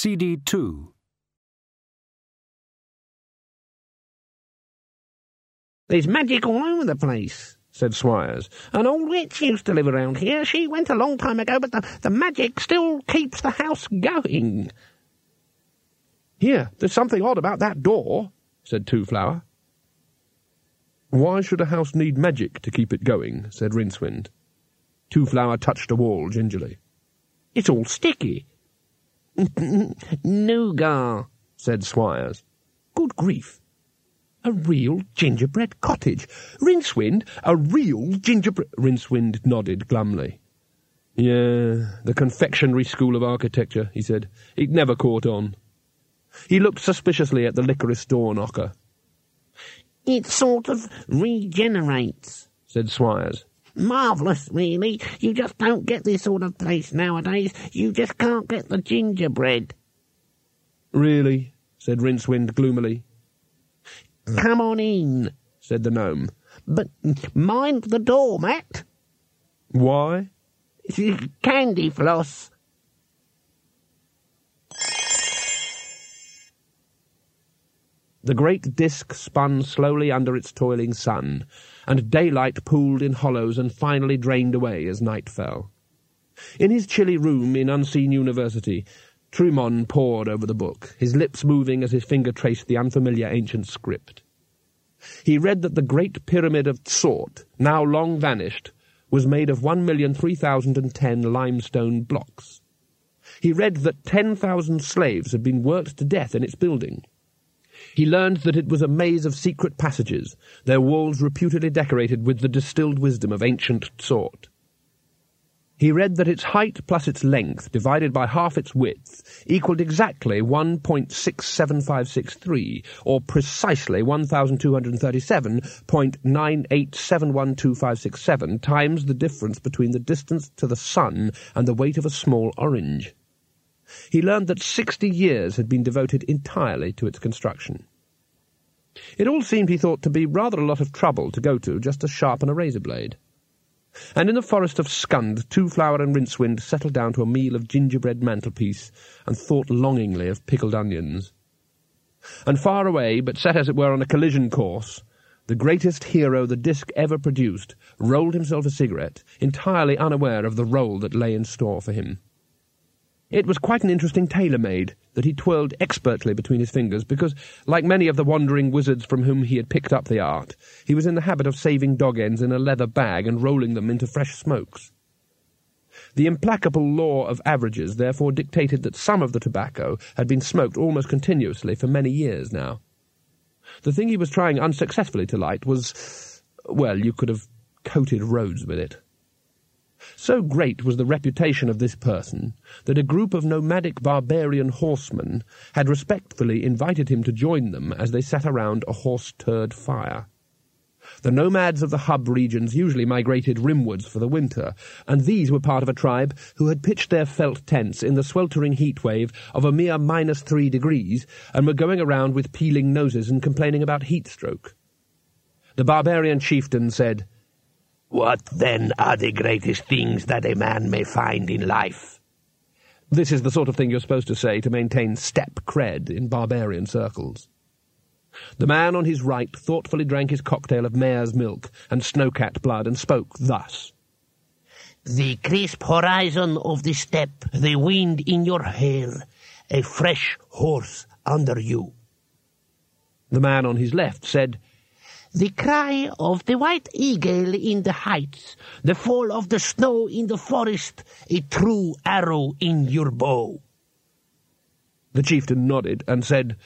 CD 2. There's magic all over the place, said Swires. An old witch used to live around here. She went a long time ago, but the, the magic still keeps the house going. Here, there's something odd about that door, said Twoflower. Why should a house need magic to keep it going? said Rincewind. Twoflower touched a wall gingerly. It's all sticky. Nougat, said Swires. Good grief. A real gingerbread cottage. Rincewind, a real gingerbread... Rincewind nodded glumly. Yeah, the confectionery school of architecture, he said. It never caught on. He looked suspiciously at the licorice door knocker. It sort of regenerates, said Swires. Marvellous, really. You just don't get this sort of place nowadays. You just can't get the gingerbread. Really? said Rincewind gloomily. Come on in, said the gnome. But mind the door, Matt. Why? It's candy floss. The great disk spun slowly under its toiling sun, and daylight pooled in hollows and finally drained away as night fell. In his chilly room in Unseen University, Trymon pored over the book, his lips moving as his finger traced the unfamiliar ancient script. He read that the Great Pyramid of Tsort, now long vanished, was made of one million three thousand and ten limestone blocks. He read that ten thousand slaves had been worked to death in its building. He learned that it was a maze of secret passages, their walls reputedly decorated with the distilled wisdom of ancient Tsort. He read that its height plus its length, divided by half its width, equalled exactly 1.67563, or precisely 1,237.98712567 times the difference between the distance to the sun and the weight of a small orange. He learned that sixty years had been devoted entirely to its construction. It all seemed, he thought, to be rather a lot of trouble to go to just to sharpen a razor blade and in the forest of Skund, Two Flower and Rincewind settled down to a meal of gingerbread mantelpiece, and thought longingly of pickled onions. And far away, but set as it were on a collision course, the greatest hero the disc ever produced rolled himself a cigarette, entirely unaware of the role that lay in store for him. It was quite an interesting tailor-made that he twirled expertly between his fingers, because, like many of the wandering wizards from whom he had picked up the art, he was in the habit of saving dog ends in a leather bag and rolling them into fresh smokes. The implacable law of averages therefore dictated that some of the tobacco had been smoked almost continuously for many years now. The thing he was trying unsuccessfully to light was, well, you could have coated roads with it. So great was the reputation of this person that a group of nomadic barbarian horsemen had respectfully invited him to join them as they sat around a horse-turd fire. The nomads of the hub regions usually migrated rimwards for the winter, and these were part of a tribe who had pitched their felt tents in the sweltering heat wave of a mere minus three degrees, and were going around with peeling noses and complaining about heat stroke. The barbarian chieftain said, what, then, are the greatest things that a man may find in life? This is the sort of thing you're supposed to say to maintain step cred in barbarian circles. The man on his right thoughtfully drank his cocktail of mare's milk and snowcat blood and spoke thus. The crisp horizon of the steppe, the wind in your hair, a fresh horse under you. The man on his left said, the cry of the white eagle in the heights, the fall of the snow in the forest, a true arrow in your bow. The chieftain nodded and said,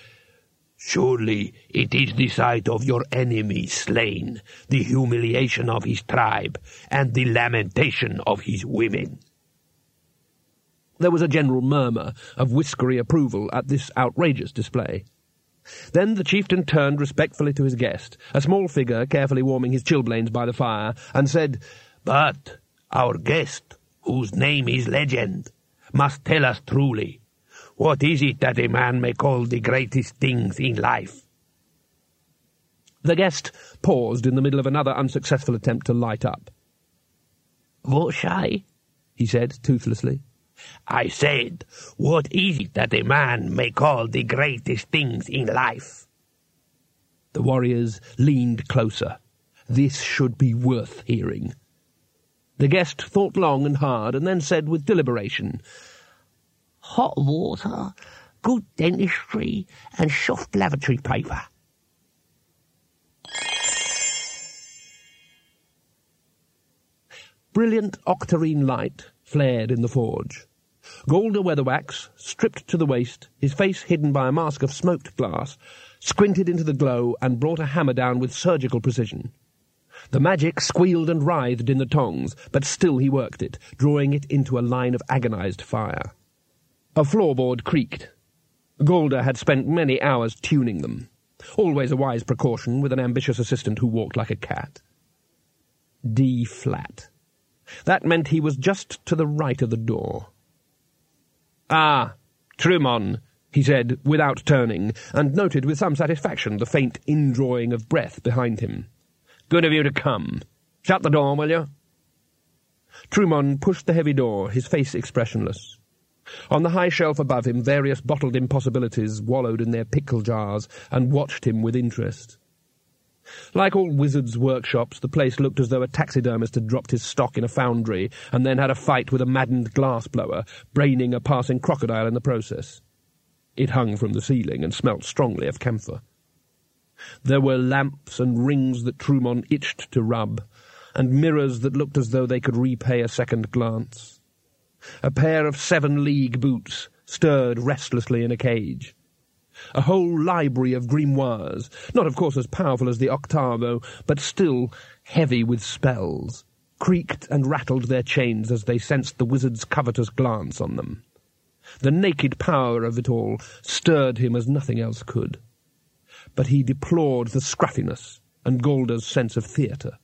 Surely it is the sight of your enemy slain, the humiliation of his tribe, and the lamentation of his women. There was a general murmur of whiskery approval at this outrageous display. Then the chieftain turned respectfully to his guest, a small figure carefully warming his chilblains by the fire, and said, But our guest, whose name is legend, must tell us truly, what is it that a man may call the greatest things in life? The guest paused in the middle of another unsuccessful attempt to light up. What shy? he said toothlessly. I said, what is it that a man may call the greatest things in life? The warriors leaned closer. This should be worth hearing. The guest thought long and hard, and then said with deliberation, Hot water, good dentistry, and soft lavatory paper. Brilliant octarine light flared in the forge. Galder Weatherwax, stripped to the waist, his face hidden by a mask of smoked glass, squinted into the glow and brought a hammer down with surgical precision. The magic squealed and writhed in the tongs, but still he worked it, drawing it into a line of agonized fire. A floorboard creaked. Galder had spent many hours tuning them. Always a wise precaution with an ambitious assistant who walked like a cat. D flat. That meant he was just to the right of the door. Ah, Trymon, he said, without turning, and noted with some satisfaction the faint indrawing of breath behind him. Good of you to come. Shut the door, will you? Trymon pushed the heavy door, his face expressionless. On the high shelf above him, various bottled impossibilities wallowed in their pickle jars and watched him with interest. Like all wizards' workshops, the place looked as though a taxidermist had dropped his stock in a foundry and then had a fight with a maddened glass-blower, braining a passing crocodile in the process. It hung from the ceiling and smelt strongly of camphor. There were lamps and rings that Trymon itched to rub, and mirrors that looked as though they could repay a second glance. A pair of seven-league boots stirred restlessly in a cage a whole library of grimoires, not of course as powerful as the octavo, but still heavy with spells, creaked and rattled their chains as they sensed the wizard's covetous glance on them. The naked power of it all stirred him as nothing else could. But he deplored the scruffiness and Galder's sense of theatre.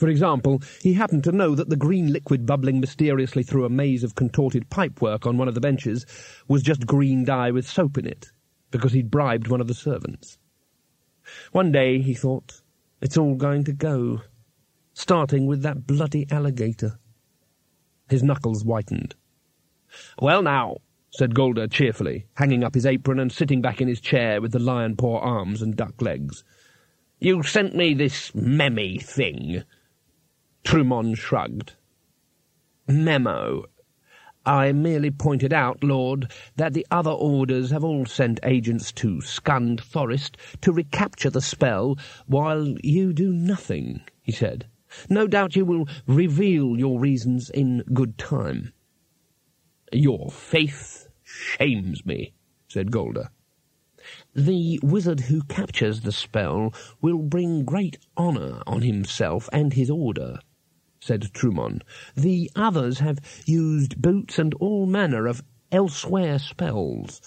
For example, he happened to know that the green liquid bubbling mysteriously through a maze of contorted pipework on one of the benches was just green dye with soap in it, because he'd bribed one of the servants. One day, he thought, it's all going to go, starting with that bloody alligator. His knuckles whitened. Well now, said Galder cheerfully, hanging up his apron and sitting back in his chair with the lion paw arms and duck legs. You sent me this memmy thing. Trymon shrugged. Memo. I merely pointed out, Lord, that the other orders have all sent agents to Skund Forest to recapture the spell, while you do nothing, he said. No doubt you will reveal your reasons in good time. Your faith shames me, said Galder. The wizard who captures the spell will bring great honour on himself and his order, said Trymon. The others have used boots and all manner of elsewhere spells.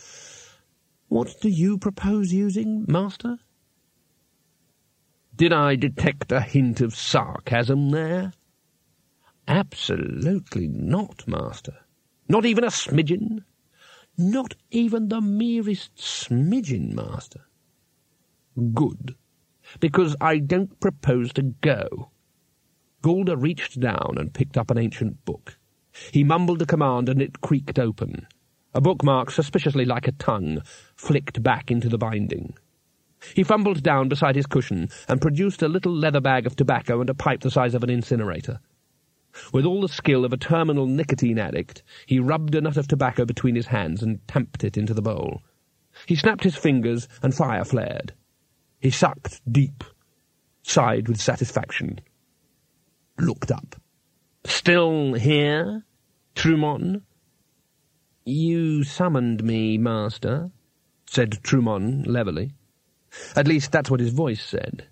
What do you propose using, Master? Did I detect a hint of sarcasm there? Absolutely not, Master. Not even a smidgen? Not even the merest smidgen, Master. Good, because I don't propose to go. Galder reached down and picked up an ancient book. He mumbled a command and it creaked open. A bookmark, suspiciously like a tongue, flicked back into the binding. He fumbled down beside his cushion and produced a little leather bag of tobacco and a pipe the size of an incinerator. With all the skill of a terminal nicotine addict, he rubbed a nut of tobacco between his hands and tamped it into the bowl. He snapped his fingers and fire flared. He sucked deep, sighed with satisfaction, looked up. Still here, Trymon? You summoned me, master, said Trymon levelly. At least that's what his voice said.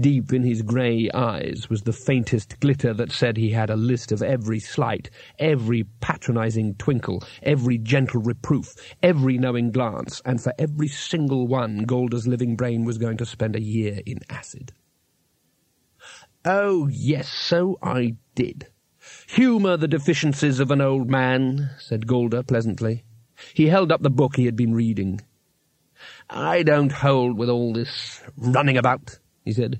Deep in his grey eyes was the faintest glitter that said he had a list of every slight, every patronizing twinkle, every gentle reproof, every knowing glance, and for every single one Galder's living brain was going to spend a year in acid. Oh, yes, so I did. Humour the deficiencies of an old man, said Galder pleasantly. He held up the book he had been reading. I don't hold with all this running about, he said.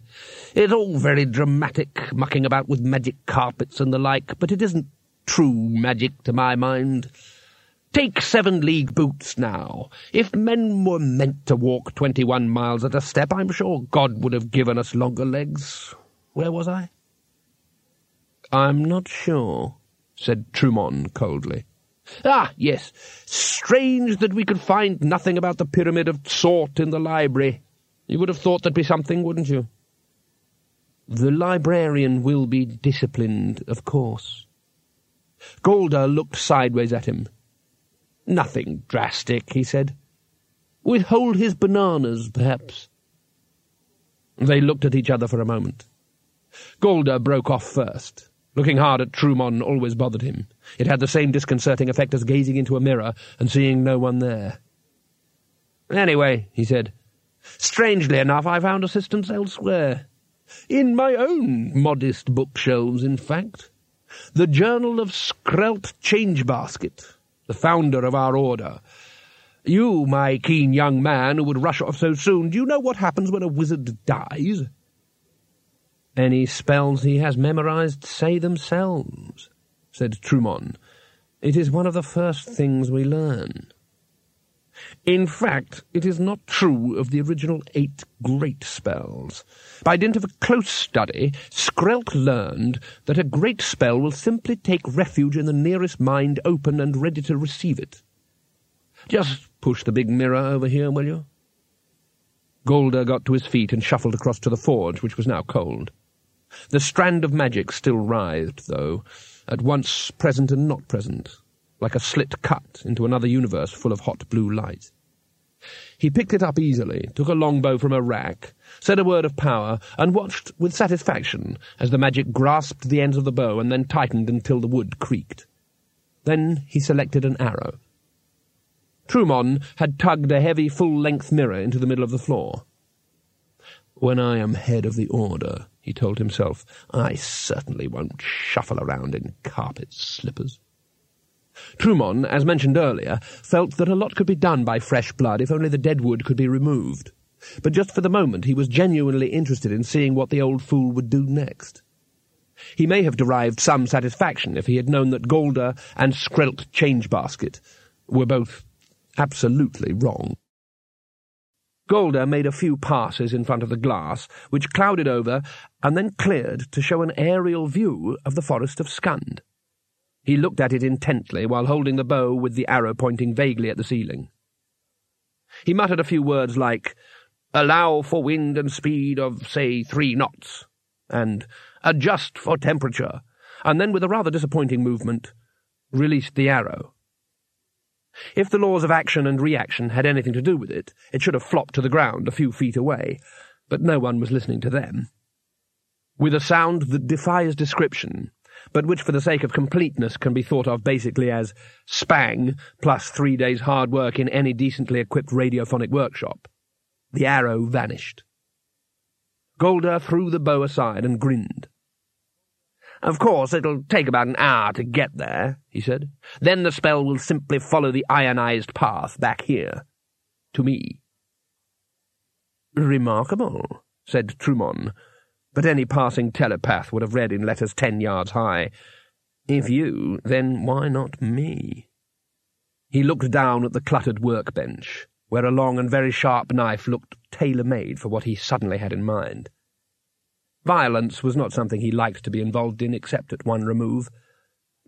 It's all very dramatic, mucking about with magic carpets and the like, but it isn't true magic to my mind. Take seven league boots now. If men were meant to walk twenty-one miles at a step, I'm sure God would have given us longer legs. Where was I? I'm not sure, said Trymon coldly. Ah, yes. Strange that we could find nothing about the Pyramid of Tsort in the library. You would have thought there'd be something, wouldn't you? The librarian will be disciplined, of course. Galder looked sideways at him. Nothing drastic, he said. Withhold his bananas, perhaps. They looked at each other for a moment. Galder broke off first. Looking hard at Trymon always bothered him. It had the same disconcerting effect as gazing into a mirror and seeing no one there. Anyway, he said, strangely enough, I found assistance elsewhere. In my own modest bookshelves, in fact. The Journal of Skrelt Changebasket, the founder of our order. You, my keen young man who would rush off so soon, do you know what happens when a wizard dies? Any spells he has memorized say themselves, said Trymon. It is one of the first things we learn. In fact, it is not true of the original eight great spells. By dint of a close study, Skrelt learned that a great spell will simply take refuge in the nearest mind open and ready to receive it. Just push the big mirror over here, will you? Galder got to his feet and shuffled across to the forge, which was now cold. The strand of magic still writhed, though, at once present and not present, like a slit cut into another universe full of hot blue light. He picked it up easily, took a longbow from a rack, said a word of power, and watched with satisfaction as the magic grasped the ends of the bow and then tightened until the wood creaked. Then he selected an arrow. Trymon had tugged a heavy full-length mirror into the middle of the floor. When I am head of the order, he told himself. I certainly won't shuffle around in carpet slippers. Trymon, as mentioned earlier, felt that a lot could be done by fresh blood if only the dead wood could be removed. But just for the moment he was genuinely interested in seeing what the old fool would do next. He may have derived some satisfaction if he had known that Galder and Skrelt Changebasket were both absolutely wrong. Galder made a few passes in front of the glass, which clouded over and then cleared to show an aerial view of the forest of Skund. He looked at it intently while holding the bow with the arrow pointing vaguely at the ceiling. He muttered a few words like, allow for wind and speed of, say, three knots, and adjust for temperature, and then with a rather disappointing movement, released the arrow. If the laws of action and reaction had anything to do with it, it should have flopped to the ground a few feet away, but no one was listening to them. With a sound that defies description, but which for the sake of completeness can be thought of basically as spang plus three days' hard work in any decently equipped radiophonic workshop, the arrow vanished. Galder threw the bow aside and grinned. Of course, it'll take about an hour to get there, he said. Then the spell will simply follow the ionized path back here. To me. Remarkable, said Trymon, but any passing telepath would have read in letters ten yards high. If you, then why not me? He looked down at the cluttered workbench, where a long and very sharp knife looked tailor-made for what he suddenly had in mind. Violence was not something he liked to be involved in except at one remove.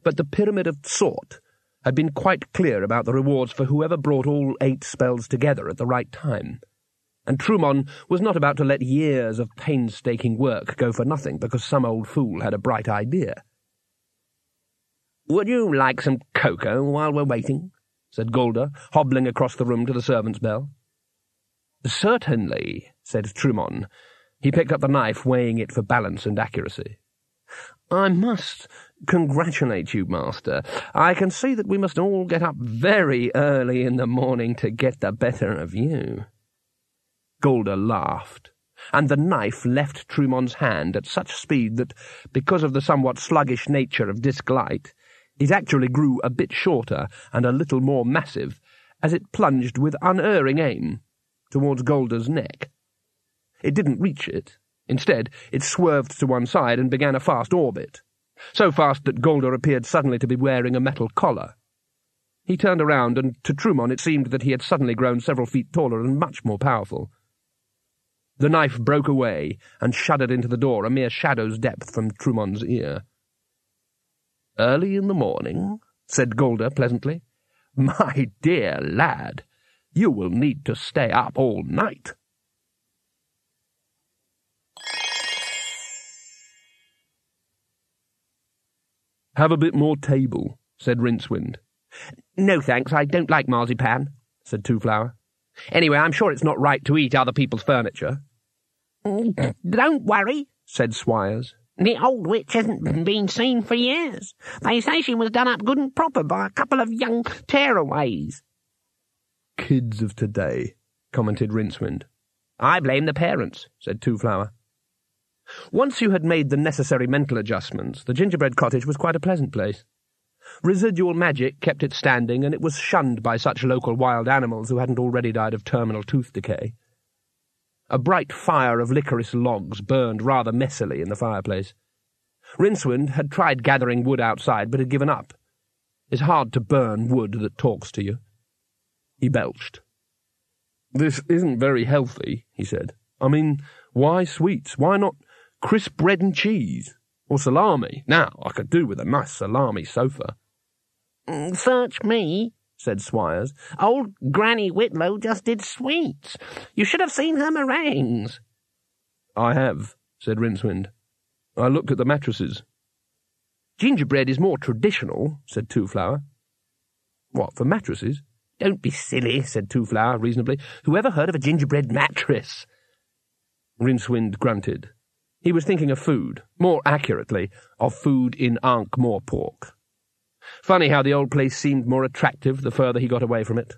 But the Pyramid of Tsort had been quite clear about the rewards for whoever brought all eight spells together at the right time. And Trymon was not about to let years of painstaking work go for nothing because some old fool had a bright idea. Would you like some cocoa while we're waiting? said Galder, hobbling across the room to the servant's bell. Certainly, said Trymon, he picked up the knife, weighing it for balance and accuracy. I must congratulate you, Master. I can see that we must all get up very early in the morning to get the better of you. Galder laughed, and the knife left Trymon's hand at such speed that, because of the somewhat sluggish nature of disc light, it actually grew a bit shorter and a little more massive as it plunged with unerring aim towards Galder's neck. It didn't reach it. Instead, it swerved to one side and began a fast orbit. so fast that Galder appeared suddenly to be wearing a metal collar. He turned around, and to Trymon it seemed that he had suddenly grown several feet taller and much more powerful. The knife broke away and shuddered into the door, a mere shadow's depth from Trymon's ear. Early in the morning, said Galder pleasantly. My dear lad, you will need to stay up all night. Have a bit more table, said Rincewind. No thanks, I don't like marzipan, said Twoflower. Anyway, I'm sure it's not right to eat other people's furniture. Mm, don't worry, said Swires. The old witch hasn't been seen for years. They say she was done up good and proper by a couple of young tearaways. Kids of today, commented Rincewind. I blame the parents, said Twoflower. Once you had made the necessary mental adjustments, the gingerbread cottage was quite a pleasant place. Residual magic kept it standing, and it was shunned by such local wild animals who hadn't already died of terminal tooth decay. A bright fire of licorice logs burned rather messily in the fireplace. Rincewind had tried gathering wood outside, but had given up. It's hard to burn wood that talks to you. He belched. This isn't very healthy, he said. I mean, why sweets? Why not crisp bread and cheese? Or salami? Now, I could do with a nice salami sofa. Mm, search me, said Swires. Old Granny Whitlow just did sweets. You should have seen her meringues. I have, said Rincewind. I looked at the mattresses. Gingerbread is more traditional, said Twoflower. What, for mattresses? Don't be silly, said Twoflower reasonably. Whoever heard of a gingerbread mattress? Rincewind grunted. He was thinking of food, more accurately, of food in Ankh-Morpork. Funny how the old place seemed more attractive the further he got away from it.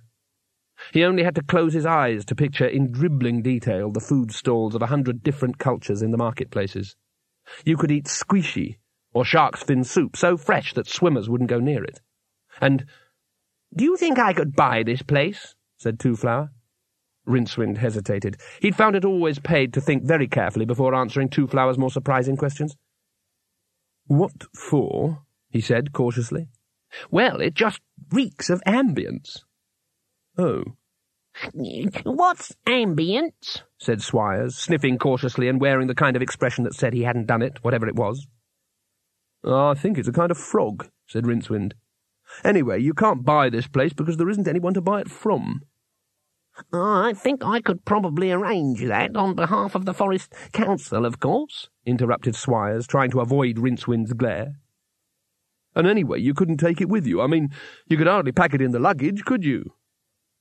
He only had to close his eyes to picture in dribbling detail the food stalls of a hundred different cultures in the marketplaces. You could eat squishy, or shark's fin soup, so fresh that swimmers wouldn't go near it. And, Do you think I could buy this place? said Twoflower. Rincewind hesitated. He'd found it always paid to think very carefully before answering Twoflower's more surprising questions. What for? he said cautiously. Well, it just reeks of ambience. Oh. What's ambience? said Swires, sniffing cautiously and wearing the kind of expression that said he hadn't done it, whatever it was. Oh, I think it's a kind of frog, said Rincewind. Anyway, you can't buy this place because there isn't anyone to buy it from. I think I could probably arrange that on behalf of the Forest Council, of course, interrupted Swires, trying to avoid Rincewind's glare. And anyway, you couldn't take it with you. I mean, you could hardly pack it in the luggage, could you?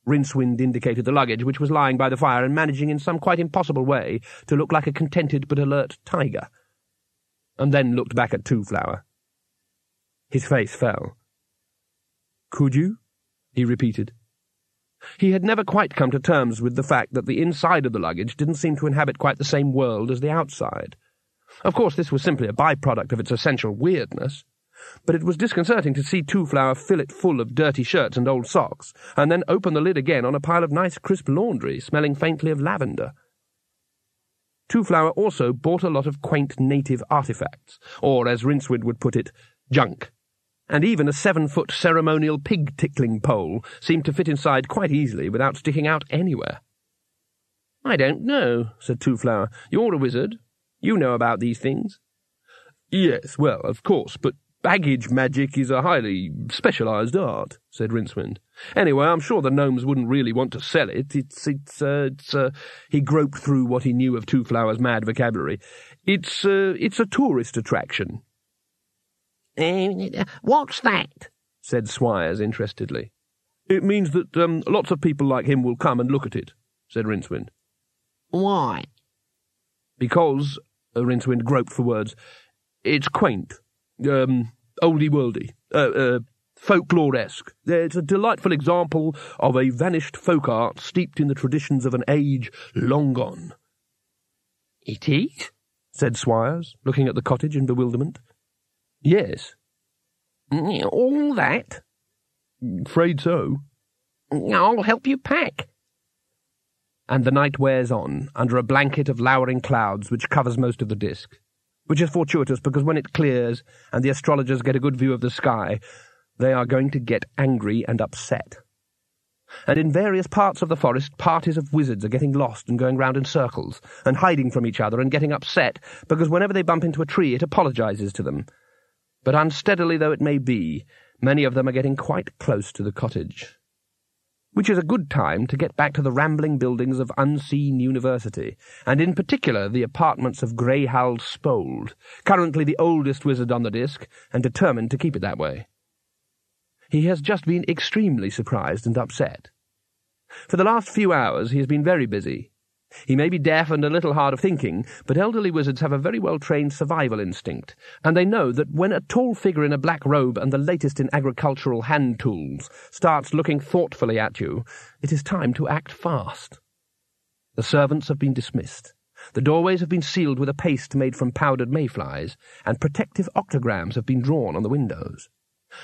Rincewind indicated the luggage, which was lying by the fire and managing in some quite impossible way to look like a contented but alert tiger, and then looked back at Twoflower. His face fell. Could you? he repeated. He had never quite come to terms with the fact that the inside of the luggage didn't seem to inhabit quite the same world as the outside. Of course, this was simply a byproduct of its essential weirdness but it was disconcerting to see Twoflower fill it full of dirty shirts and old socks, and then open the lid again on a pile of nice crisp laundry, smelling faintly of lavender. Twoflower also bought a lot of quaint native artifacts, or, as Rincewind would put it, junk. And even a seven-foot ceremonial pig-tickling pole seemed to fit inside quite easily without sticking out anywhere. I don't know, said Twoflower. You're a wizard. You know about these things. Yes, well, of course, but Baggage magic is a highly specialised art, said Rincewind. Anyway, I'm sure the gnomes wouldn't really want to sell it. It's, it's, uh, it's, uh, he groped through what he knew of Twoflowers' mad vocabulary. It's, uh, it's a tourist attraction. Uh, what's that? said Swires interestedly. It means that, um, lots of people like him will come and look at it, said Rincewind. Why? Because, uh, Rincewind groped for words, it's quaint um, oldie worldy, uh, uh, folklore-esque. It's a delightful example of a vanished folk art steeped in the traditions of an age long gone. It is? said Swires, looking at the cottage in bewilderment. Yes. All that? Afraid so. I'll help you pack. And the night wears on, under a blanket of lowering clouds which covers most of the disk. which is fortuitous because when it clears and the astrologers get a good view of the sky, they are going to get angry and upset. And in various parts of the forest, parties of wizards are getting lost and going round in circles, and hiding from each other and getting upset, because whenever they bump into a tree it apologizes to them. But unsteadily though it may be, many of them are getting quite close to the cottage which is a good time to get back to the rambling buildings of Unseen University, and in particular the apartments of Greyhald Spold, currently the oldest wizard on the disc, and determined to keep it that way. He has just been extremely surprised and upset. For the last few hours he has been very busy, he may be deaf and a little hard of thinking, but elderly wizards have a very well trained survival instinct, and they know that when a tall figure in a black robe and the latest in agricultural hand tools starts looking thoughtfully at you, it is time to act fast. The servants have been dismissed. The doorways have been sealed with a paste made from powdered mayflies, and protective octograms have been drawn on the windows.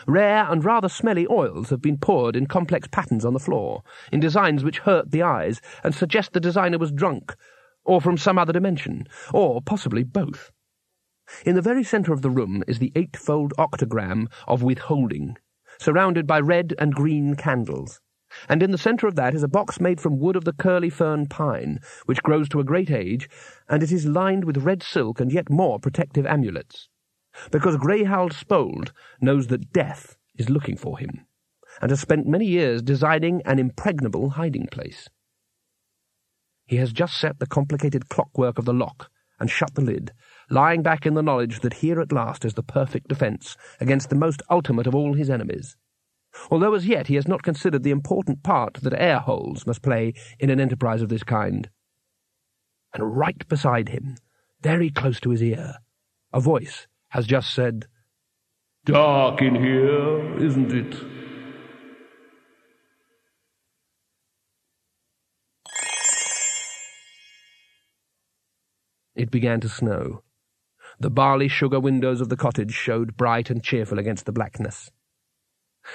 Rare and rather smelly oils have been poured in complex patterns on the floor, in designs which hurt the eyes and suggest the designer was drunk, or from some other dimension, or possibly both. In the very centre of the room is the eightfold octagram of withholding, surrounded by red and green candles. And in the centre of that is a box made from wood of the curly fern pine, which grows to a great age, and it is lined with red silk and yet more protective amulets because Greyhald Spold knows that death is looking for him, and has spent many years designing an impregnable hiding place. He has just set the complicated clockwork of the lock and shut the lid, lying back in the knowledge that here at last is the perfect defence against the most ultimate of all his enemies. Although as yet he has not considered the important part that air holes must play in an enterprise of this kind. And right beside him, very close to his ear, a voice has just said, Dark in here, isn't it? It began to snow. The barley sugar windows of the cottage showed bright and cheerful against the blackness.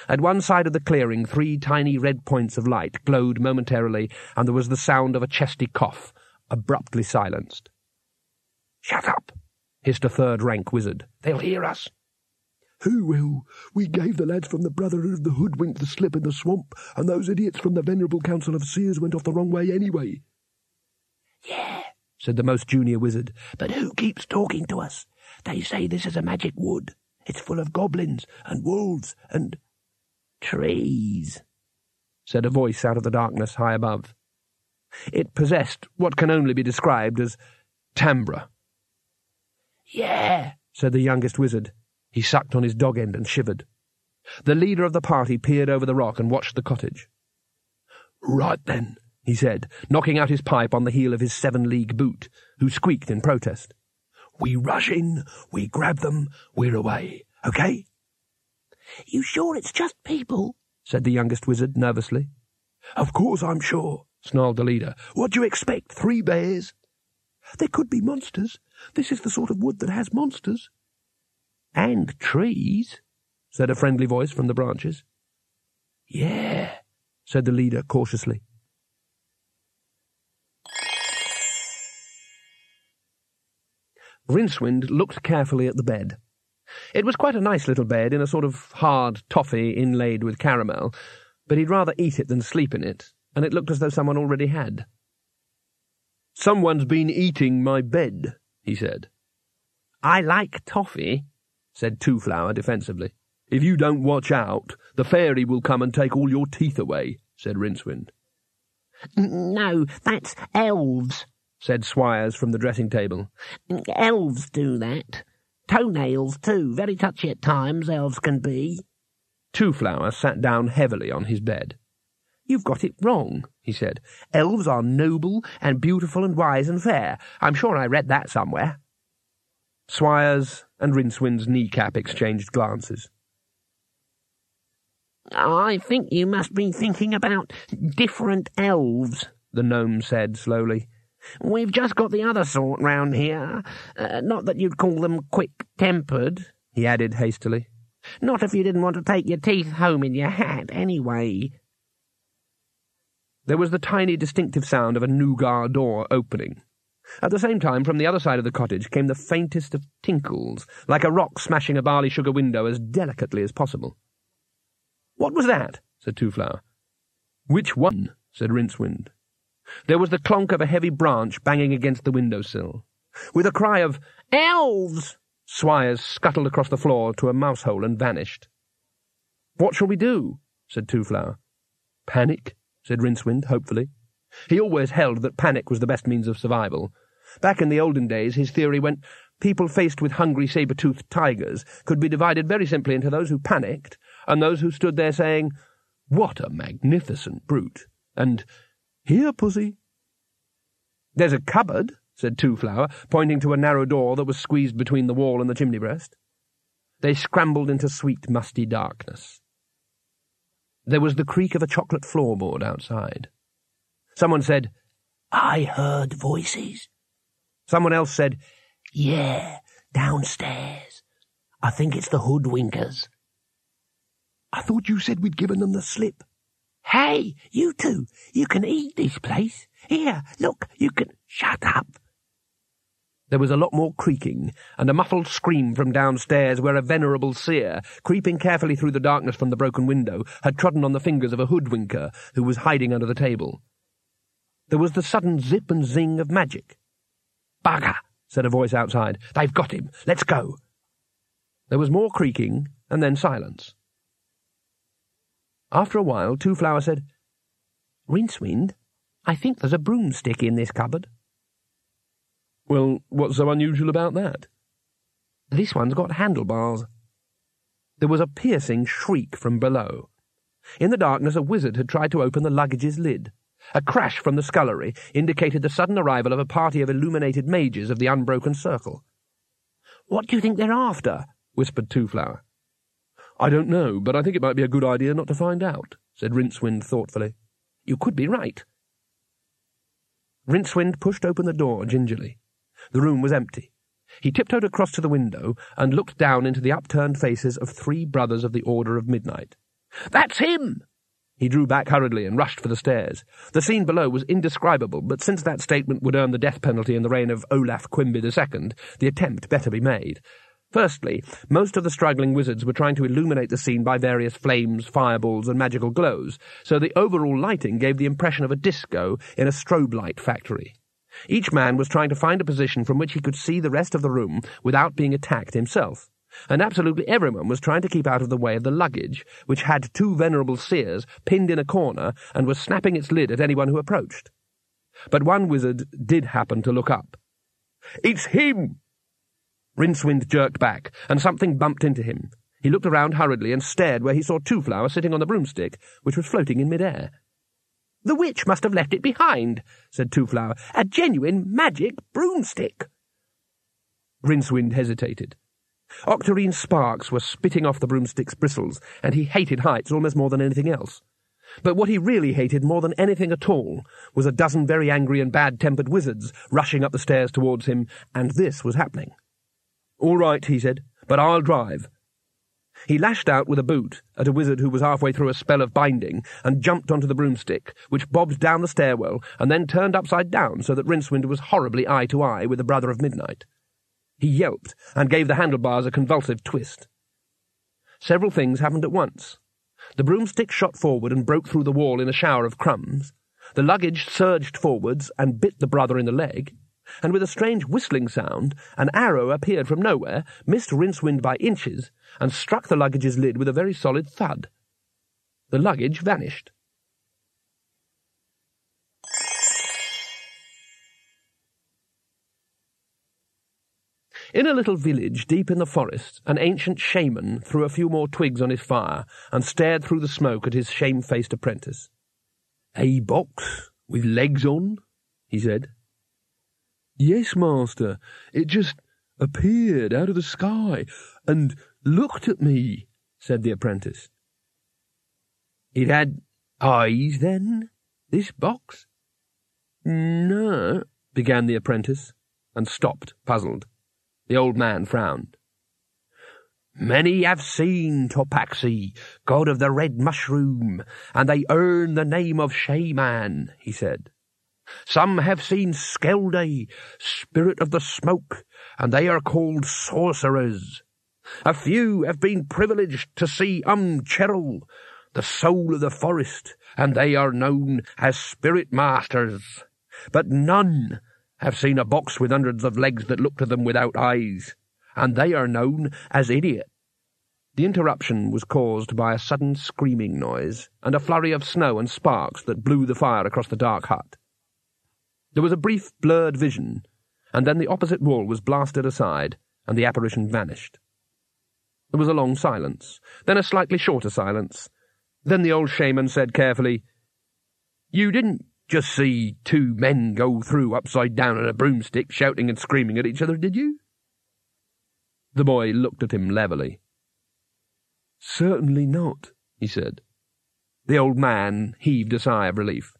At one side of the clearing, three tiny red points of light glowed momentarily, and there was the sound of a chesty cough, abruptly silenced. Shut up! Hissed a third-rank wizard. They'll hear us. Who will? We gave the lads from the Brotherhood of the Hoodwink the slip in the swamp, and those idiots from the Venerable Council of Seers went off the wrong way anyway. Yeah, said the most junior wizard, but who keeps talking to us? They say this is a magic wood. It's full of goblins and wolves and trees, said a voice out of the darkness high above. It possessed what can only be described as timbre. Yeah, said the youngest wizard. He sucked on his dog end and shivered. The leader of the party peered over the rock and watched the cottage. Right then, he said, knocking out his pipe on the heel of his seven-league boot, who squeaked in protest. We rush in, we grab them, we're away, okay? You sure it's just people? said the youngest wizard nervously. Of course I'm sure, snarled the leader. What do you expect, three bears? There could be monsters. This is the sort of wood that has monsters. And trees, said a friendly voice from the branches. Yeah, said the leader cautiously. Rincewind looked carefully at the bed. It was quite a nice little bed in a sort of hard toffee inlaid with caramel, but he'd rather eat it than sleep in it, and it looked as though someone already had. Someone's been eating my bed, he said. I like toffee, said Two Flower defensively. If you don't watch out, the fairy will come and take all your teeth away, said Rincewind. No, that's elves, said Swires from the dressing table. Elves do that. Toenails, too. Very touchy at times, elves can be. Two Flower sat down heavily on his bed. You've got it wrong, he said. Elves are noble and beautiful and wise and fair. I'm sure I read that somewhere. Swires and Rincewind's kneecap exchanged glances. I think you must be thinking about different elves, the gnome said slowly. We've just got the other sort round here. Uh, not that you'd call them quick-tempered, he added hastily. Not if you didn't want to take your teeth home in your hat, anyway. There was the tiny distinctive sound of a Nougat door opening. At the same time, from the other side of the cottage came the faintest of tinkles, like a rock smashing a barley sugar window as delicately as possible. What was that? said Twoflower. Which one? said Rincewind. There was the clonk of a heavy branch banging against the window sill. With a cry of Elves! Swires scuttled across the floor to a mouse hole and vanished. What shall we do? said Twoflower. Panic, said Rincewind, hopefully. He always held that panic was the best means of survival. Back in the olden days, his theory went people faced with hungry saber-toothed tigers could be divided very simply into those who panicked and those who stood there saying, What a magnificent brute! and Here, pussy. There's a cupboard, said Twoflower, pointing to a narrow door that was squeezed between the wall and the chimney breast. They scrambled into sweet, musty darkness. There was the creak of a chocolate floorboard outside. Someone said, I heard voices. Someone else said, Yeah, downstairs. I think it's the hoodwinkers. I thought you said we'd given them the slip. Hey, you two, you can eat this place. Here, look, you can... Shut up. There was a lot more creaking, and a muffled scream from downstairs where a venerable seer, creeping carefully through the darkness from the broken window, had trodden on the fingers of a hoodwinker who was hiding under the table. There was the sudden zip and zing of magic. Bugger, said a voice outside. They've got him. Let's go. There was more creaking, and then silence. After a while, Two Twoflower said, Rincewind, I think there's a broomstick in this cupboard. Well, what's so unusual about that? This one's got handlebars. There was a piercing shriek from below. In the darkness, a wizard had tried to open the luggage's lid. A crash from the scullery indicated the sudden arrival of a party of illuminated mages of the unbroken circle. What do you think they're after? whispered Twoflower. I don't know, but I think it might be a good idea not to find out, said Rincewind thoughtfully. You could be right. Rincewind pushed open the door gingerly. The room was empty. He tiptoed across to the window and looked down into the upturned faces of three brothers of the Order of Midnight. That's him! He drew back hurriedly and rushed for the stairs. The scene below was indescribable, but since that statement would earn the death penalty in the reign of Olaf Quimby II, the attempt better be made. Firstly, most of the struggling wizards were trying to illuminate the scene by various flames, fireballs, and magical glows, so the overall lighting gave the impression of a disco in a strobe light factory. Each man was trying to find a position from which he could see the rest of the room without being attacked himself, and absolutely everyone was trying to keep out of the way of the luggage, which had two venerable seers pinned in a corner and was snapping its lid at anyone who approached. But one wizard did happen to look up. It's him! Rincewind jerked back, and something bumped into him. He looked around hurriedly and stared where he saw Twoflower sitting on the broomstick, which was floating in mid-air. The witch must have left it behind, said Twoflower. A genuine magic broomstick. Rincewind hesitated. Octarine sparks were spitting off the broomstick's bristles, and he hated heights almost more than anything else. But what he really hated more than anything at all was a dozen very angry and bad-tempered wizards rushing up the stairs towards him, and this was happening. All right, he said, but I'll drive. He lashed out with a boot at a wizard who was halfway through a spell of binding and jumped onto the broomstick, which bobbed down the stairwell and then turned upside down so that Rincewind was horribly eye to eye with the Brother of Midnight. He yelped and gave the handlebars a convulsive twist. Several things happened at once. The broomstick shot forward and broke through the wall in a shower of crumbs. The luggage surged forwards and bit the brother in the leg and with a strange whistling sound, an arrow appeared from nowhere, missed Rincewind by inches, and struck the luggage's lid with a very solid thud. The luggage vanished. In a little village deep in the forest, an ancient shaman threw a few more twigs on his fire and stared through the smoke at his shamefaced apprentice. A box with legs on? he said. Yes, master. It just appeared out of the sky and looked at me, said the apprentice. It had eyes, then, this box? No, began the apprentice, and stopped, puzzled. The old man frowned. Many have seen Topaxi, god of the red mushroom, and they earn the name of shaman, he said. Some have seen Skelde, spirit of the smoke, and they are called sorcerers. A few have been privileged to see Um Cherril, the soul of the forest, and they are known as spirit masters. But none have seen a box with hundreds of legs that look to them without eyes, and they are known as idiot. The interruption was caused by a sudden screaming noise and a flurry of snow and sparks that blew the fire across the dark hut. There was a brief blurred vision, and then the opposite wall was blasted aside, and the apparition vanished. There was a long silence, then a slightly shorter silence. Then the old shaman said carefully, You didn't just see two men go through upside down on a broomstick, shouting and screaming at each other, did you? The boy looked at him levelly. Certainly not, he said. The old man heaved a sigh of relief.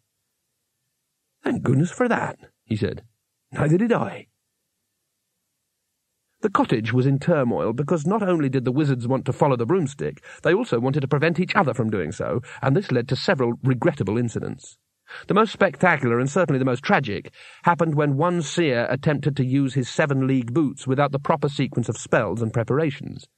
Thank goodness for that, he said. Neither did I. The cottage was in turmoil because not only did the wizards want to follow the broomstick, they also wanted to prevent each other from doing so, and this led to several regrettable incidents. The most spectacular, and certainly the most tragic, happened when one seer attempted to use his seven league boots without the proper sequence of spells and preparations.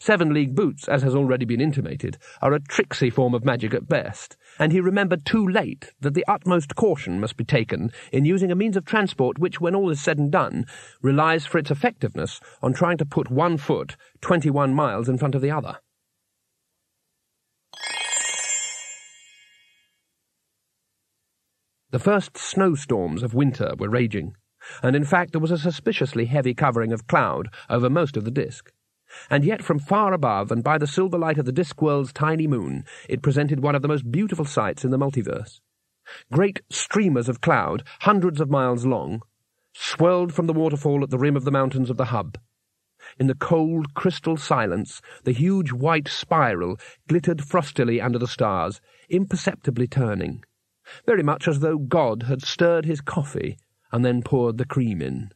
Seven League boots, as has already been intimated, are a tricksy form of magic at best, and he remembered too late that the utmost caution must be taken in using a means of transport which, when all is said and done, relies for its effectiveness on trying to put one foot twenty-one miles in front of the other. The first snowstorms of winter were raging, and in fact there was a suspiciously heavy covering of cloud over most of the disk and yet from far above and by the silver light of the Discworld's tiny moon, it presented one of the most beautiful sights in the multiverse. Great streamers of cloud, hundreds of miles long, swirled from the waterfall at the rim of the mountains of the hub. In the cold, crystal silence, the huge white spiral glittered frostily under the stars, imperceptibly turning, very much as though God had stirred his coffee and then poured the cream in.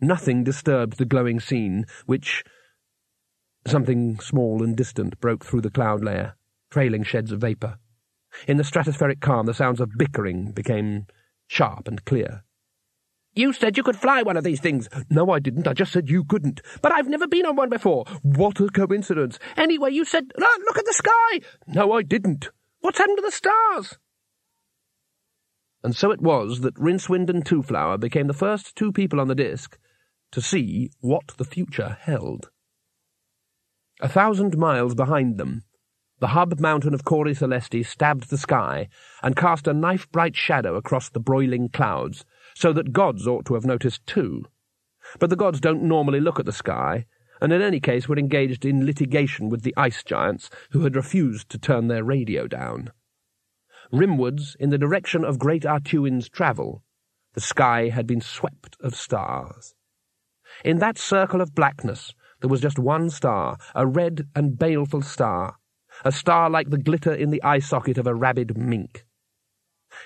Nothing disturbed the glowing scene, which... Something small and distant broke through the cloud layer, trailing sheds of vapour. In the stratospheric calm, the sounds of bickering became sharp and clear. You said you could fly one of these things. No, I didn't. I just said you couldn't. But I've never been on one before. What a coincidence. Anyway, you said, look, at the sky. No, I didn't. What's happened to the stars? And so it was that Rincewind and Twoflower became the first two people on the disk to see what the future held. A thousand miles behind them, the hub mountain of Cori Celesti stabbed the sky and cast a knife-bright shadow across the broiling clouds, so that gods ought to have noticed too. But the gods don't normally look at the sky, and in any case were engaged in litigation with the ice giants who had refused to turn their radio down. Rimwards, in the direction of Great A'Tuin's travel, the sky had been swept of stars. In that circle of blackness there was just one star, a red and baleful star, a star like the glitter in the eye socket of a rabid mink.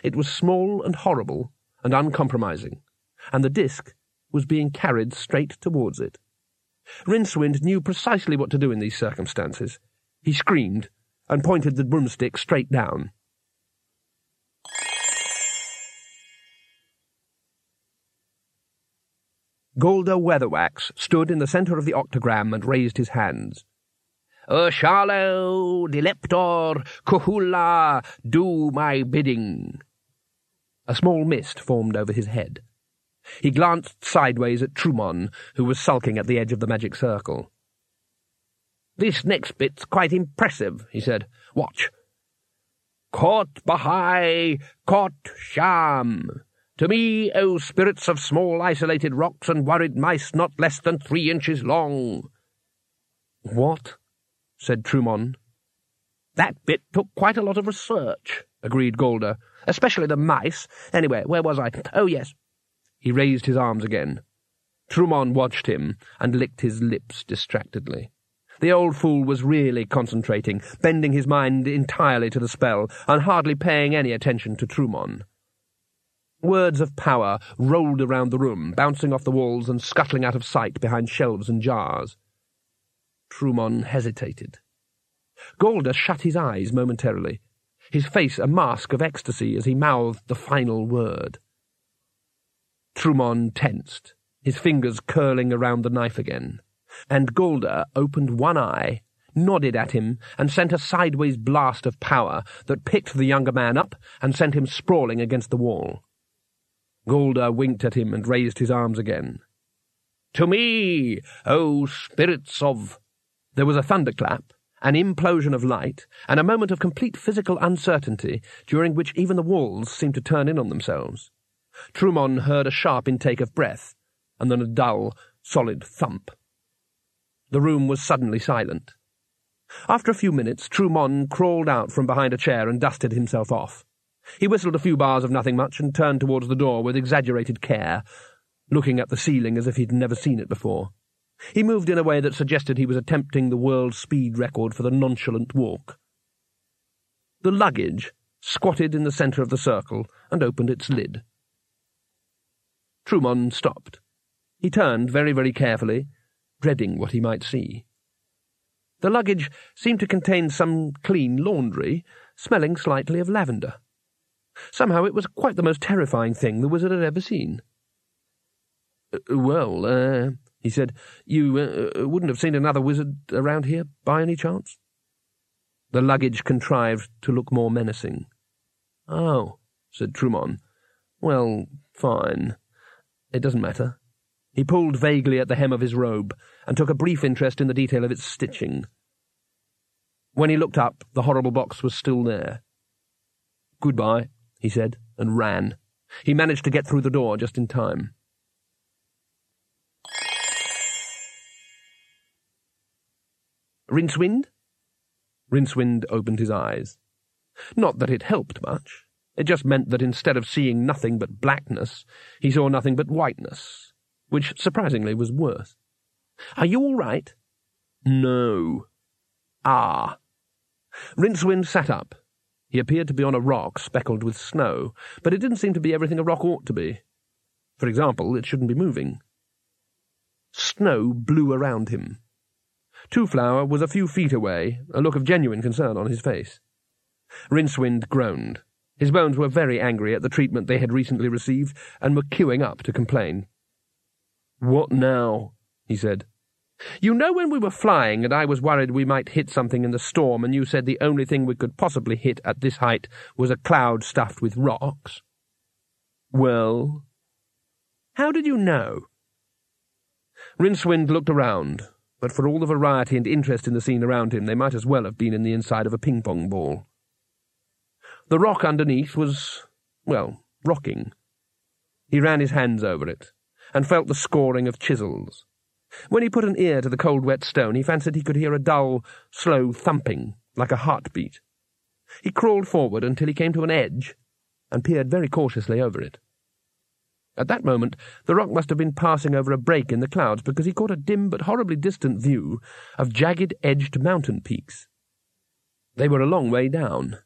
It was small and horrible and uncompromising, and the disk was being carried straight towards it. Rincewind knew precisely what to do in these circumstances. He screamed and pointed the broomstick straight down. Galder Weatherwax stood in the centre of the octagram and raised his hands. Ursharlo, Dileptor, Kuhula, do my bidding. A small mist formed over his head. He glanced sideways at Trymon, who was sulking at the edge of the magic circle. This next bit's quite impressive, he said. Watch. Kot Bahai, Kot Sham. To me, O spirits of small isolated rocks and worried mice not less than three inches long. What? said Trymon. That bit took quite a lot of research, agreed Galder, especially the mice. Anyway, where was I? Oh, yes. He raised his arms again. Trymon watched him and licked his lips distractedly. The old fool was really concentrating, bending his mind entirely to the spell, and hardly paying any attention to Trymon. Words of power rolled around the room, bouncing off the walls and scuttling out of sight behind shelves and jars. Trymon hesitated. Galder shut his eyes momentarily. his face a mask of ecstasy as he mouthed the final word. Trymon tensed, his fingers curling around the knife again, and Galder opened one eye, nodded at him, and sent a sideways blast of power that picked the younger man up and sent him sprawling against the wall. Galder winked at him and raised his arms again. To me, O spirits of... There was a thunderclap, an implosion of light, and a moment of complete physical uncertainty, during which even the walls seemed to turn in on themselves. Trymon heard a sharp intake of breath, and then a dull, solid thump. The room was suddenly silent. After a few minutes, Trymon crawled out from behind a chair and dusted himself off. He whistled a few bars of nothing much and turned towards the door with exaggerated care, looking at the ceiling as if he'd never seen it before. He moved in a way that suggested he was attempting the world speed record for the nonchalant walk. The luggage squatted in the centre of the circle and opened its lid. Trymon stopped. He turned very, very carefully, dreading what he might see. The luggage seemed to contain some clean laundry, smelling slightly of lavender. Somehow it was quite the most terrifying thing the wizard had ever seen. Uh, well, uh, he said, you uh, wouldn't have seen another wizard around here, by any chance? The luggage contrived to look more menacing. Oh, said Trymon. Well, fine. It doesn't matter. He pulled vaguely at the hem of his robe and took a brief interest in the detail of its stitching. When he looked up, the horrible box was still there. Goodbye, he said, and ran. He managed to get through the door just in time. Rincewind? Rincewind opened his eyes. Not that it helped much. It just meant that instead of seeing nothing but blackness, he saw nothing but whiteness, which surprisingly was worse. Are you all right? No. Ah. Rincewind sat up. He appeared to be on a rock speckled with snow, but it didn't seem to be everything a rock ought to be. For example, it shouldn't be moving. Snow blew around him. Twoflower was a few feet away, a look of genuine concern on his face. Rincewind groaned. His bones were very angry at the treatment they had recently received, and were queuing up to complain. What now? he said. You know when we were flying and I was worried we might hit something in the storm and you said the only thing we could possibly hit at this height was a cloud stuffed with rocks? Well? How did you know? Rincewind looked around, but for all the variety and interest in the scene around him, they might as well have been in the inside of a ping-pong ball. The rock underneath was, well, rocking. He ran his hands over it, and felt the scoring of chisels. When he put an ear to the cold wet stone, he fancied he could hear a dull, slow thumping, like a heartbeat. He crawled forward until he came to an edge, and peered very cautiously over it. At that moment, the rock must have been passing over a break in the clouds, because he caught a dim but horribly distant view of jagged-edged mountain peaks. They were a long way down.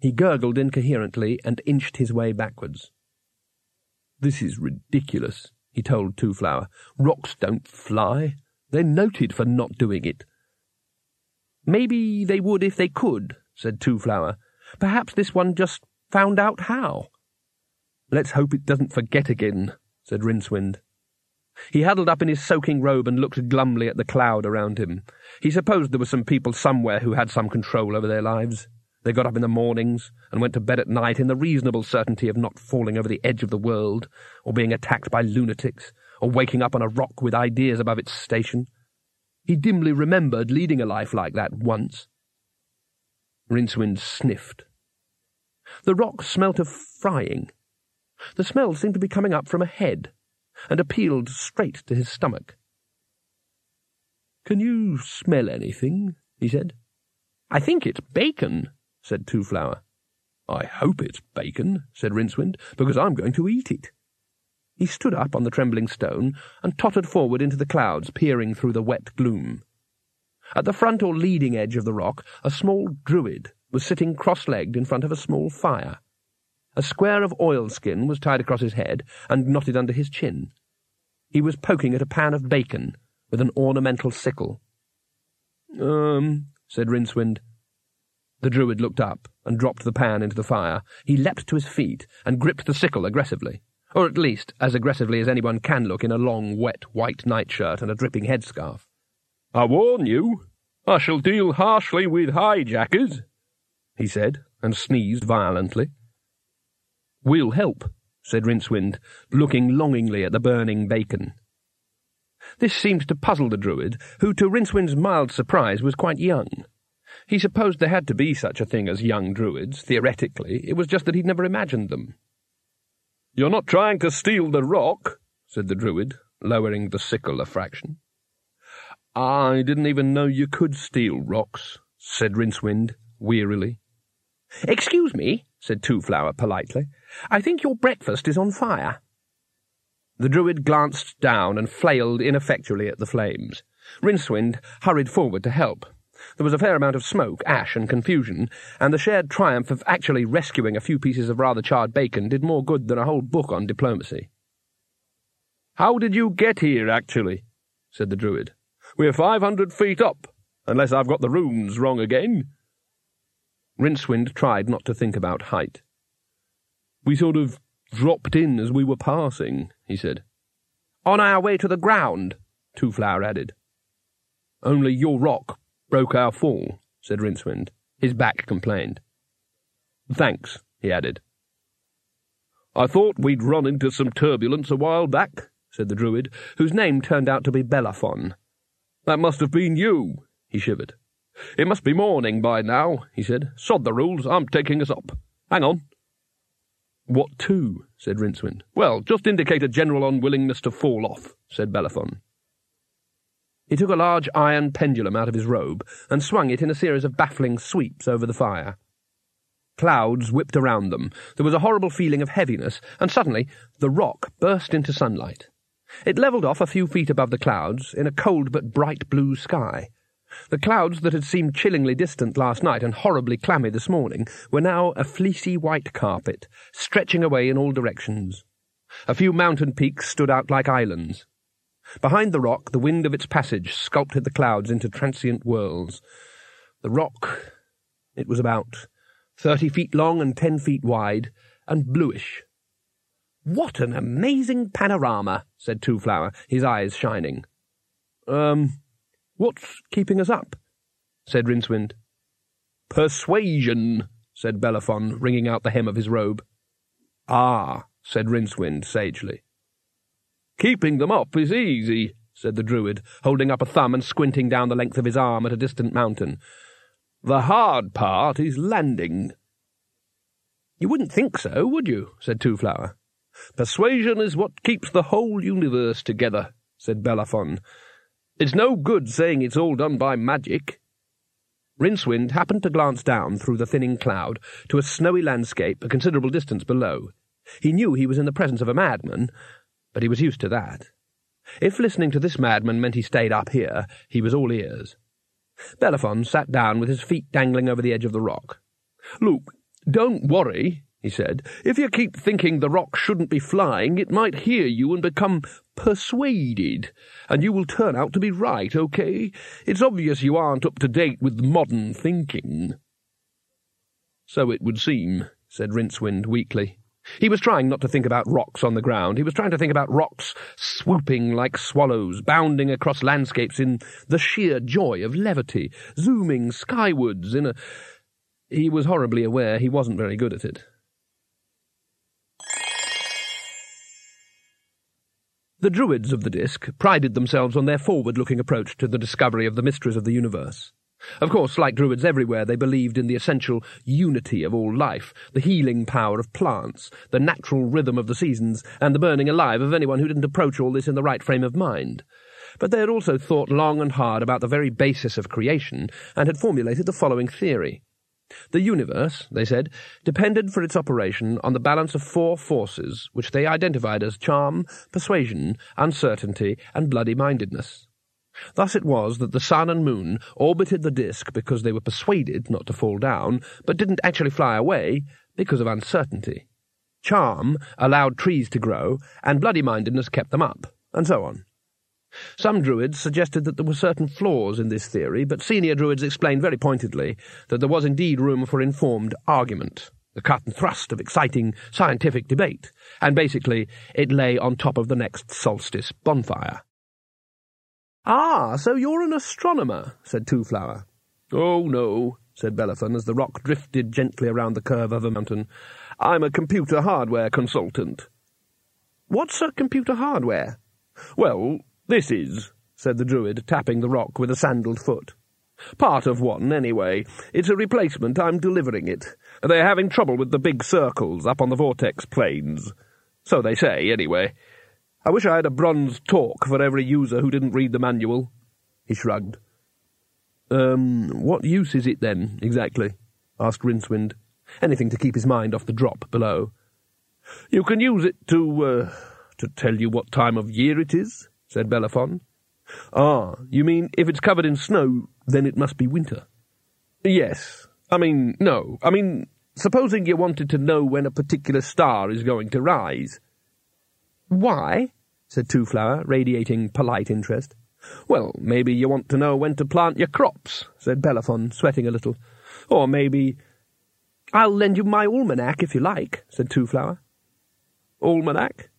He gurgled incoherently and inched his way backwards. This is ridiculous, he told Twoflower. Rocks don't fly. They're noted for not doing it. Maybe they would if they could, said Twoflower. Perhaps this one just found out how. Let's hope it doesn't forget again, said Rincewind. He huddled up in his soaking robe and looked glumly at the cloud around him. He supposed there were some people somewhere who had some control over their lives. They got up in the mornings and went to bed at night in the reasonable certainty of not falling over the edge of the world, or being attacked by lunatics, or waking up on a rock with ideas above its station. He dimly remembered leading a life like that once. Rincewind sniffed. The rock smelt of frying. The smell seemed to be coming up from a head, and appealed straight to his stomach. Can you smell anything? he said. I think it's bacon, said Twoflower. I hope it's bacon, said Rincewind, because I'm going to eat it. He stood up on the trembling stone and tottered forward into the clouds, peering through the wet gloom. At the front or leading edge of the rock, a small druid was sitting cross-legged in front of a small fire. A square of oilskin was tied across his head and knotted under his chin. He was poking at a pan of bacon with an ornamental sickle. Um, said Rincewind. The druid looked up and dropped the pan into the fire. He leapt to his feet and gripped the sickle aggressively, or at least as aggressively as anyone can look in a long, wet white nightshirt and a dripping headscarf. I warn you, I shall deal harshly with hijackers, he said, and sneezed violently. We'll help, said Rincewind, looking longingly at the burning bacon. This seemed to puzzle the druid, who, to Rincewind's mild surprise, was quite young. He supposed there had to be such a thing as young druids, theoretically. It was just that he'd never imagined them. You're not trying to steal the rock, said the druid, lowering the sickle a fraction. I didn't even know you could steal rocks, said Rincewind, wearily. Excuse me, said Twoflower politely. I think your breakfast is on fire. The druid glanced down and flailed ineffectually at the flames. Rincewind hurried forward to help. There was a fair amount of smoke, ash, and confusion, and the shared triumph of actually rescuing a few pieces of rather charred bacon did more good than a whole book on diplomacy. How did you get here, actually? said the druid. We're five hundred feet up, unless I've got the runes wrong again. Rincewind tried not to think about height. We sort of dropped in as we were passing, he said. On our way to the ground, Twoflower added. Only your rock broke our fall, said Rincewind. His back complained. Thanks, he added. I thought we'd run into some turbulence a while back, said the druid, whose name turned out to be Bellerophon. That must have been you, he shivered. It must be morning by now, he said. Sod the rules, I'm taking us up. Hang on. What to? said Rincewind. Well, just indicate a general unwillingness to fall off, said Bellerophon. He took a large iron pendulum out of his robe and swung it in a series of baffling sweeps over the fire. Clouds whipped around them. There was a horrible feeling of heaviness, and suddenly the rock burst into sunlight. It levelled off a few feet above the clouds in a cold but bright blue sky. The clouds that had seemed chillingly distant last night and horribly clammy this morning were now a fleecy white carpet, stretching away in all directions. A few mountain peaks stood out like islands. Behind the rock, the wind of its passage sculpted the clouds into transient whirls. The rock, it was about thirty feet long and ten feet wide, and bluish. What an amazing panorama, said Twoflower, his eyes shining. Um, What's keeping us up? said Rincewind. Persuasion, said Bellerophon, wringing out the hem of his robe. Ah, said Rincewind sagely. Keeping them up is easy, said the Druid, holding up a thumb and squinting down the length of his arm at a distant mountain. The hard part is landing. You wouldn't think so, would you? said Twoflower. Persuasion is what keeps the whole universe together, said Bellerophon, it's no good saying it's all done by magic. Rincewind happened to glance down through the thinning cloud to a snowy landscape a considerable distance below. He knew he was in the presence of a madman, but he was used to that. If listening to this madman meant he stayed up here, he was all ears. Bellerophon sat down with his feet dangling over the edge of the rock. Look, don't worry, he said. If you keep thinking the rock shouldn't be flying, it might hear you and become persuaded, and you will turn out to be right, okay? It's obvious you aren't up to date with modern thinking. So it would seem, said Rincewind weakly. He was trying not to think about rocks on the ground. He was trying to think about rocks swooping like swallows, bounding across landscapes in the sheer joy of levity, zooming skywards in a... He was horribly aware he wasn't very good at it. The Druids of the Disk prided themselves on their forward-looking approach to the discovery of the mysteries of the universe. Of course, like Druids everywhere, they believed in the essential unity of all life, the healing power of plants, the natural rhythm of the seasons, and the burning alive of anyone who didn't approach all this in the right frame of mind. But they had also thought long and hard about the very basis of creation, and had formulated the following theory. The universe, they said, depended for its operation on the balance of four forces which they identified as charm, persuasion, uncertainty, and bloody-mindedness. Thus it was that the sun and moon orbited the disk because they were persuaded not to fall down, but didn't actually fly away because of uncertainty. Charm allowed trees to grow, and bloody-mindedness kept them up, and so on. Some druids suggested that there were certain flaws in this theory, but senior druids explained very pointedly that there was indeed room for informed argument, the cut and thrust of exciting scientific debate, and basically it lay on top of the next solstice bonfire. Ah, so you're an astronomer, said Twoflower. Oh, no, said Bellerophon as the rock drifted gently around the curve of a mountain. I'm a computer hardware consultant. What's a computer hardware? Well, this is, said the Druid, tapping the rock with a sandalled foot. Part of one, anyway. It's a replacement. I'm delivering it. They're having trouble with the big circles up on the Vortex Plains. So they say, anyway. I wish I had a bronze talk for every user who didn't read the manual. He shrugged. Um, what use is it then, exactly? asked Rincewind. Anything to keep his mind off the drop below. You can use it to, uh, to tell you what time of year it is, said Bellerophon. Ah, you mean if it's covered in snow, then it must be winter? Yes. I mean, no. I mean, supposing you wanted to know when a particular star is going to rise. Why? said Twoflower, radiating polite interest. Well, maybe you want to know when to plant your crops, said Bellerophon, sweating a little. Or maybe... I'll lend you my almanac if you like, said Twoflower. Almanac?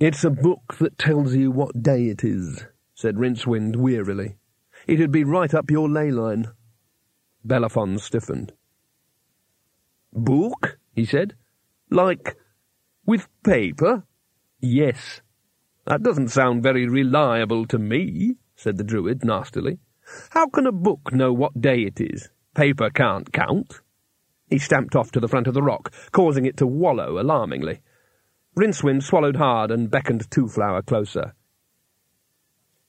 It's a book that tells you what day it is, said Rincewind wearily. It'd be right up your ley line. Bellerophon stiffened. Book? he said. Like, with paper? Yes. That doesn't sound very reliable to me, said the Druid nastily. How can a book know what day it is? Paper can't count. He stamped off to the front of the rock, causing it to wallow alarmingly. Rincewind swallowed hard and beckoned Twoflower closer.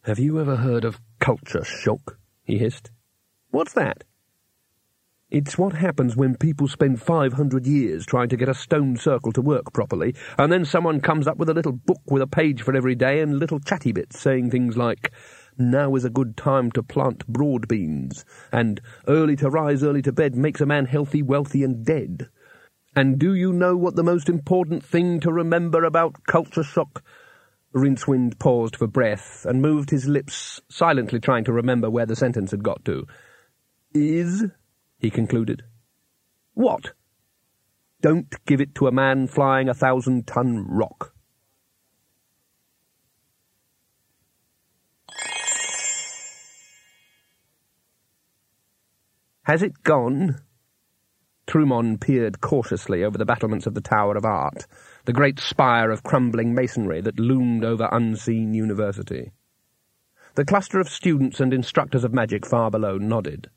Have you ever heard of culture shock? he hissed. What's that? It's what happens when people spend 500 years trying to get a stone circle to work properly, and then someone comes up with a little book with a page for every day and little chatty bits saying things like, now is a good time to plant broad beans, and early to rise, early to bed makes a man healthy, wealthy, and dead. And do you know what the most important thing to remember about culture shock? Rincewind paused for breath and moved his lips, silently trying to remember where the sentence had got to. Is, he concluded. What? Don't give it to a man flying a thousand-ton rock. Has it gone? Trymon peered cautiously over the battlements of the Tower of Art, the great spire of crumbling masonry that loomed over unseen university. The cluster of students and instructors of magic far below nodded.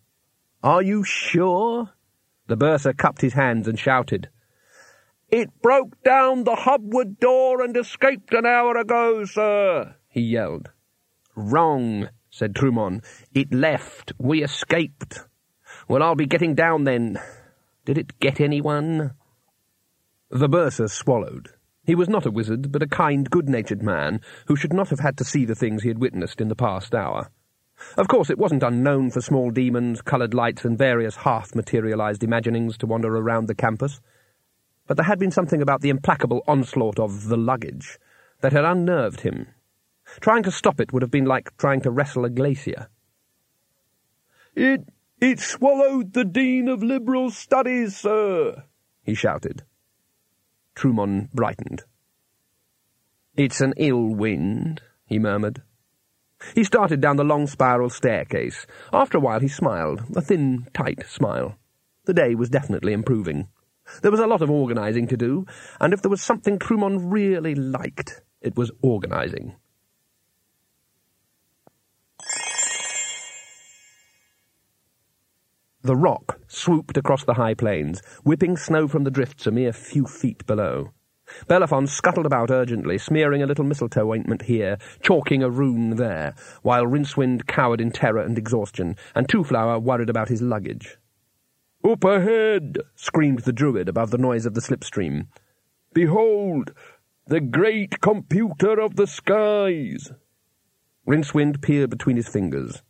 Are you sure? The bursar cupped his hands and shouted. It broke down the hubward door and escaped an hour ago, sir, he yelled. Wrong, said Trymon. It left. We escaped. Well, I'll be getting down then. Did it get anyone? The bursar swallowed. He was not a wizard, but a kind, good-natured man who should not have had to see the things he had witnessed in the past hour. Of course, it wasn't unknown for small demons, coloured lights, and various half-materialised imaginings to wander around the campus. But there had been something about the implacable onslaught of the luggage that had unnerved him. Trying to stop it would have been like trying to wrestle a glacier. It it swallowed the Dean of Liberal Studies, sir, he shouted. Trymon brightened. It's an ill wind, he murmured. He started down the long spiral staircase. After a while he smiled, a thin, tight smile. The day was definitely improving. There was a lot of organising to do, and if there was something Trymon really liked, it was organising. The rock swooped across the high plains, whipping snow from the drifts a mere few feet below. Bellerophon scuttled about urgently, smearing a little mistletoe ointment here, chalking a rune there, while Rincewind cowered in terror and exhaustion, and Two worried about his luggage. Up ahead! screamed the Druid above the noise of the slipstream. Behold, the great computer of the skies! Rincewind peered between his fingers.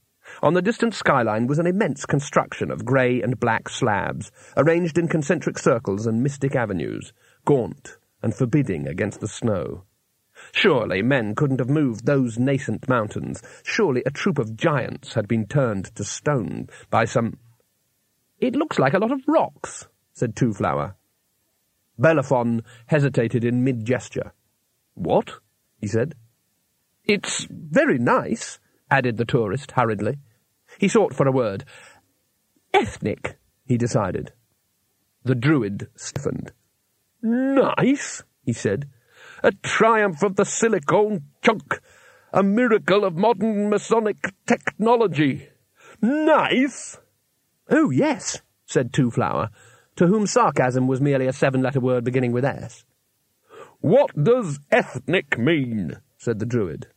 On the distant skyline was an immense construction of grey and black slabs, arranged in concentric circles and mystic avenues, gaunt and forbidding against the snow. Surely men couldn't have moved those nascent mountains. Surely a troop of giants had been turned to stone by some... It looks like a lot of rocks, said Twoflower. Hesitated in mid-gesture. What? he said. It's very nice, added the tourist hurriedly. He sought for a word. Ethnic, he decided. The druid stiffened. Nice, he said. A triumph of the silicone chunk. A miracle of modern Masonic technology. Nice! Oh, yes, said Twoflower, to whom sarcasm was merely a seven-letter word beginning with S. What does ethnic mean? said the Druid.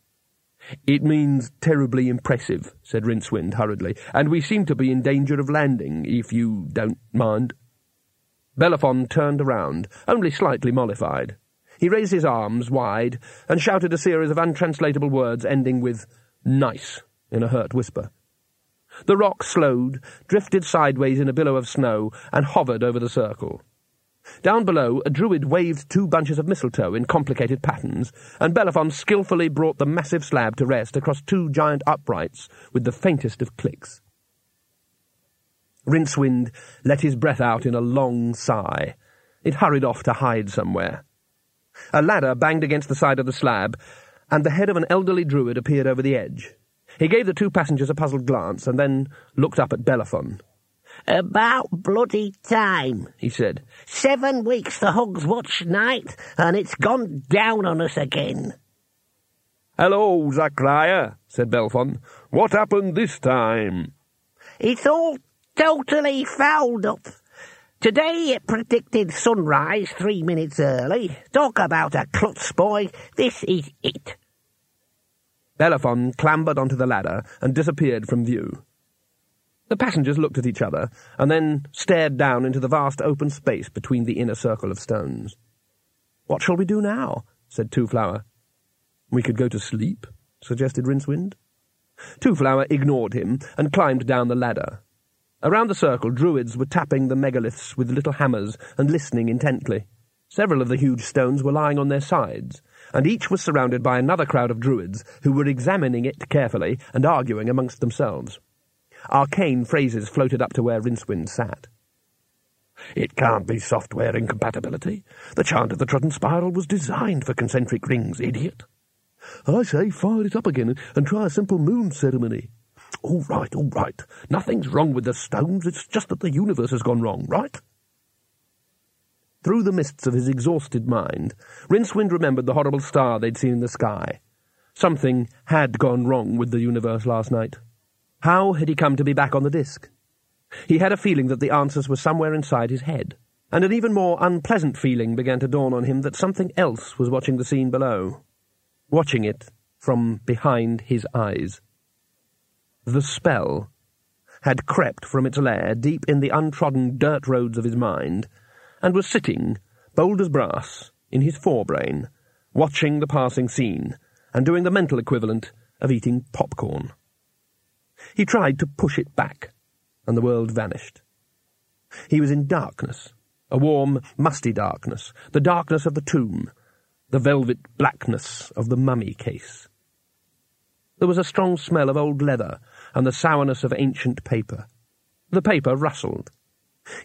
It means terribly impressive, said Rincewind hurriedly, and we seem to be in danger of landing, if you don't mind. Bellerophon turned around, only slightly mollified. He raised his arms wide and shouted a series of untranslatable words ending with nice in a hurt whisper. The rock slowed, drifted sideways in a billow of snow, and hovered over the circle. Down below, a druid waved two bunches of mistletoe in complicated patterns, and Bellerophon skilfully brought the massive slab to rest across two giant uprights with the faintest of clicks. Rincewind let his breath out in a long sigh. It hurried off to hide somewhere. A ladder banged against the side of the slab, and the head of an elderly druid appeared over the edge. He gave the two passengers a puzzled glance, and then looked up at Bellerophon. About bloody time, he said. Seven weeks the Hogswatchnight, and it's gone down on us again. Hello, Zachariah, said Bellerophon. What happened this time? It's all totally fouled up. Today it predicted sunrise three minutes early. Talk about a klutz boy. This is it. Bellerophon clambered onto the ladder and disappeared from view. The passengers looked at each other and then stared down into the vast open space between the inner circle of stones. What shall we do now? said Twoflower. We could go to sleep, suggested Rincewind. Twoflower ignored him and climbed down the ladder. Around the circle, druids were tapping the megaliths with little hammers and listening intently. Several of the huge stones were lying on their sides, and each was surrounded by another crowd of druids who were examining it carefully and arguing amongst themselves. Arcane phrases floated up to where Rincewind sat. It can't be software incompatibility. The chant of the trodden spiral was designed for concentric rings, idiot. I say fire it up again and try a simple moon ceremony. All right, all right. Nothing's wrong with the stones. It's just that the universe has gone wrong, right? Through the mists of his exhausted mind, Rincewind remembered the horrible star they'd seen in the sky. Something had gone wrong with the universe last night. How had he come to be back on the disk? He had a feeling that the answers were somewhere inside his head, and an even more unpleasant feeling began to dawn on him that something else was watching the scene below, watching it from behind his eyes. The spell had crept from its lair deep in the untrodden dirt roads of his mind, and was sitting, bold as brass, in his forebrain, watching the passing scene, and doing the mental equivalent of eating popcorn. He tried to push it back, and the world vanished. He was in darkness, a warm, musty darkness, the darkness of the tomb, the velvet blackness of the mummy case. There was a strong smell of old leather and the sourness of ancient paper. The paper rustled.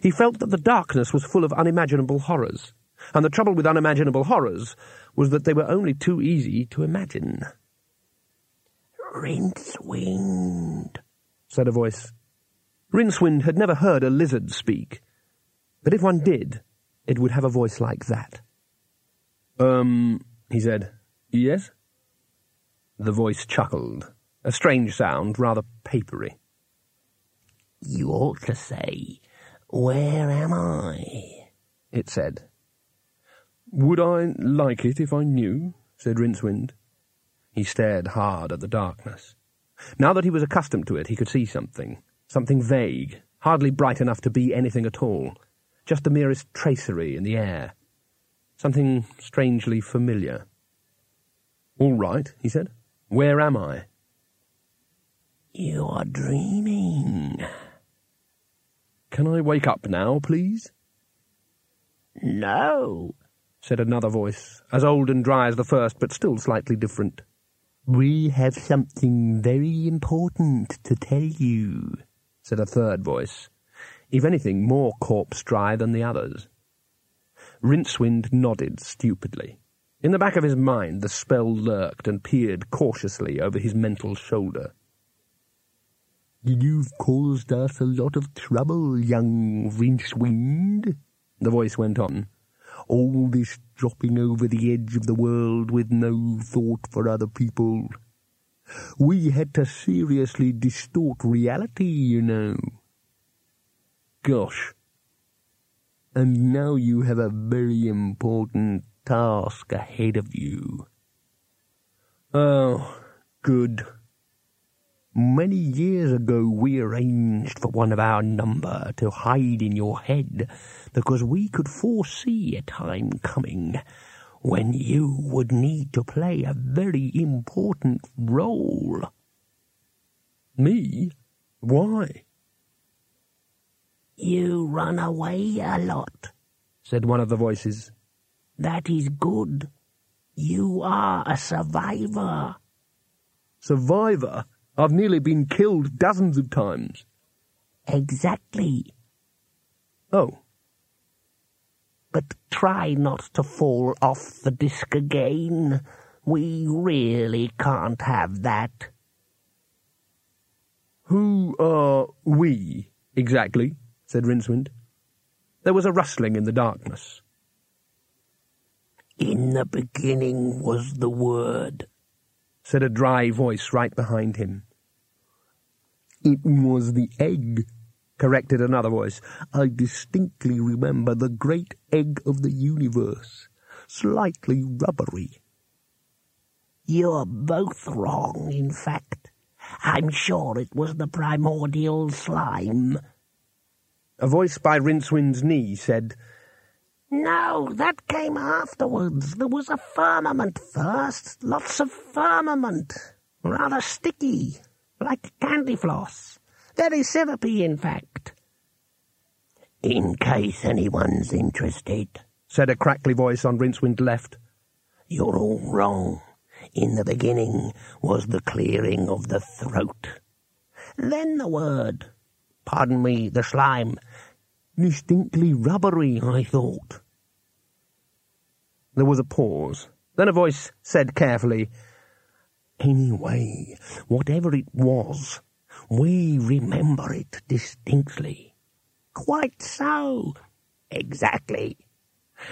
He felt that the darkness was full of unimaginable horrors, and the trouble with unimaginable horrors was that they were only too easy to imagine. Rincewind, said a voice. Rincewind had never heard a lizard speak, but if one did, it would have a voice like that. Um, he said. Yes? The voice chuckled, a strange sound, rather papery. You ought to say, Where am I? It said. Would I like it if I knew? said Rincewind. He stared hard at the darkness. Now that he was accustomed to it, he could see something. Something vague, hardly bright enough to be anything at all. Just the merest tracery in the air. Something strangely familiar. All right, he said. Where am I? You are dreaming. Can I wake up now, please? No. said another voice, as old and dry as the first, but still slightly different. We have something very important to tell you, said a third voice, if anything more corpse dry than the others. Rincewind nodded stupidly. In the back of his mind, the spell lurked and peered cautiously over his mental shoulder. You've caused us a lot of trouble, young Rincewind, the voice went on. All this dropping over the edge of the world with no thought for other people. We had to seriously distort reality, you know. Gosh. And now you have a very important task ahead of you. Oh, good. Many years ago we arranged for one of our number to hide in your head because we could foresee a time coming when you would need to play a very important role. Me? Why? You run away a lot, said one of the voices. That is good. You are a survivor. Survivor? I've nearly been killed dozens of times. Exactly. Oh. But try not to fall off the disc again. We really can't have that. Who are we, exactly? said Rincewind. There was a rustling in the darkness. In the beginning was the Word, said a dry voice right behind him. It was the egg, corrected another voice. I distinctly remember the great egg of the universe, slightly rubbery. You're both wrong, in fact. I'm sure it was the primordial slime. A voice by Rincewind's knee said, No, that came afterwards. There was a firmament first. Lots of firmament. Rather sticky like candy floss. Very syrupy, in fact. In case anyone's interested, said a crackly voice on Rincewind left. You're all wrong. In the beginning was the clearing of the throat. Then the word. Pardon me, the slime. Distinctly rubbery, I thought. There was a pause. Then a voice said carefully, Anyway, whatever it was, we remember it distinctly. Quite so. Exactly.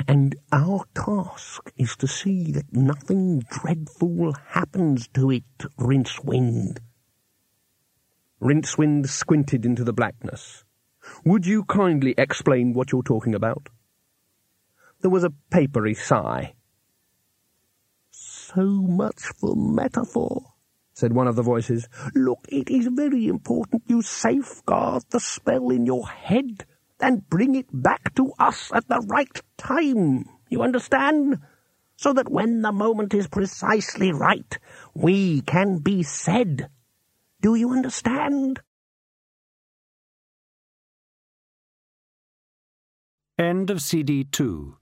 And our task is to see that nothing dreadful happens to it, Rincewind. Rincewind squinted into the blackness. Would you kindly explain what you're talking about? There was a papery sigh so much for metaphor, said one of the voices. Look, it is very important you safeguard the spell in your head and bring it back to us at the right time. You understand? So that when the moment is precisely right, we can be said. Do you understand? End of CD 2